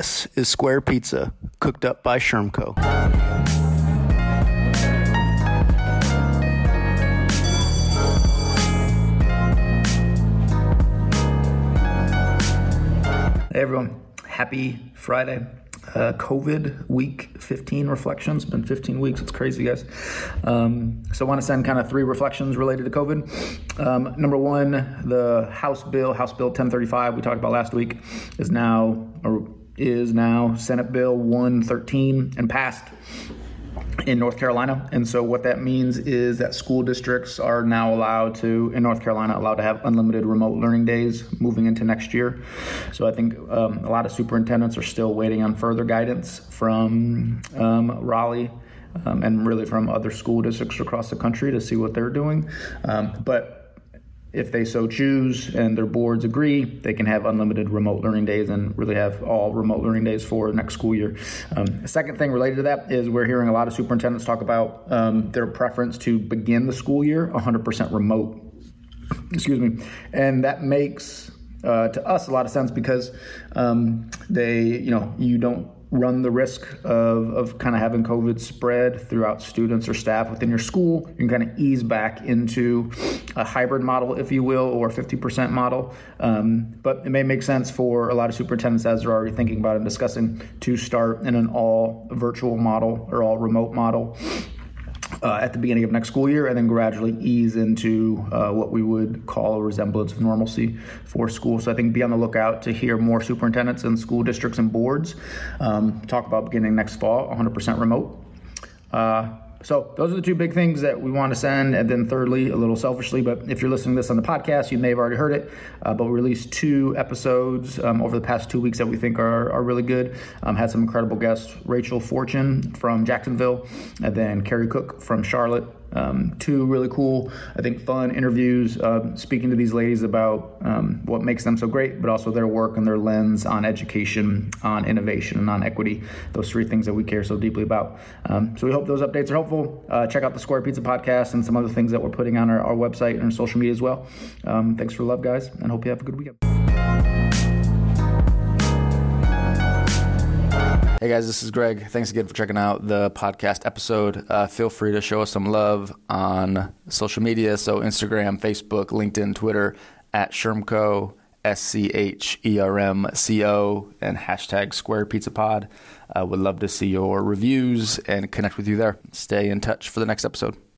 This is Square Pizza, cooked up by Schermco. Hey everyone, happy Friday. Uh, COVID week 15 reflections. Been 15 weeks. It's crazy, guys. Um, so I want to send kind of three reflections related to COVID. Um, number one, the House bill, House Bill 1035, we talked about last week, is now or is now Senate Bill 113 and passed in North Carolina. And so what that means is that school districts are now allowed to, in North Carolina, allowed to have unlimited remote learning days moving into next year. So I think um, a lot of superintendents are still waiting on further guidance from um, Raleigh. Um, and really from other school districts across the country to see what they're doing. Um, but if they so choose and their boards agree, they can have unlimited remote learning days and really have all remote learning days for next school year. Um, second thing related to that is we're hearing a lot of superintendents talk about um, their preference to begin the school year 100% remote. Excuse me. And that makes uh, to us a lot of sense because um, they, you know, you don't run the risk of, of kind of having COVID spread throughout students or staff within your school. You can kind of ease back into a hybrid model, if you will, or 50% model. Um, but it may make sense for a lot of superintendents, as they're already thinking about and discussing, to start in an all virtual model or all remote model uh, at the beginning of next school year and then gradually ease into uh, what we would call a resemblance of normalcy for schools. So I think be on the lookout to hear more superintendents and school districts and boards um, talk about beginning next fall 100% remote. Uh, so those are the two big things that we want to send. And then thirdly, a little selfishly, but if you're listening to this on the podcast, you may have already heard it, uh, but we released two episodes um, over the past two weeks that we think are, are really good. Um, had some incredible guests, Rachel Fortune from Jacksonville, and then Carrie Cook from Charlotte. Um, two really cool, I think, fun interviews uh, speaking to these ladies about um, what makes them so great, but also their work and their lens on education, on innovation, and on equity. Those three things that we care so deeply about. Um, so we hope those updates are helpful. Uh, check out the Square Pizza podcast and some other things that we're putting on our, our website and our social media as well. Um, thanks for love, guys, and hope you have a good weekend. Hey guys, this is Greg. Thanks again for checking out the podcast episode. Uh, feel free to show us some love on social media. So, Instagram, Facebook, LinkedIn, Twitter at Schermco, S C H E R M C O, and hashtag Square Pizza Pod. Uh, would love to see your reviews and connect with you there. Stay in touch for the next episode.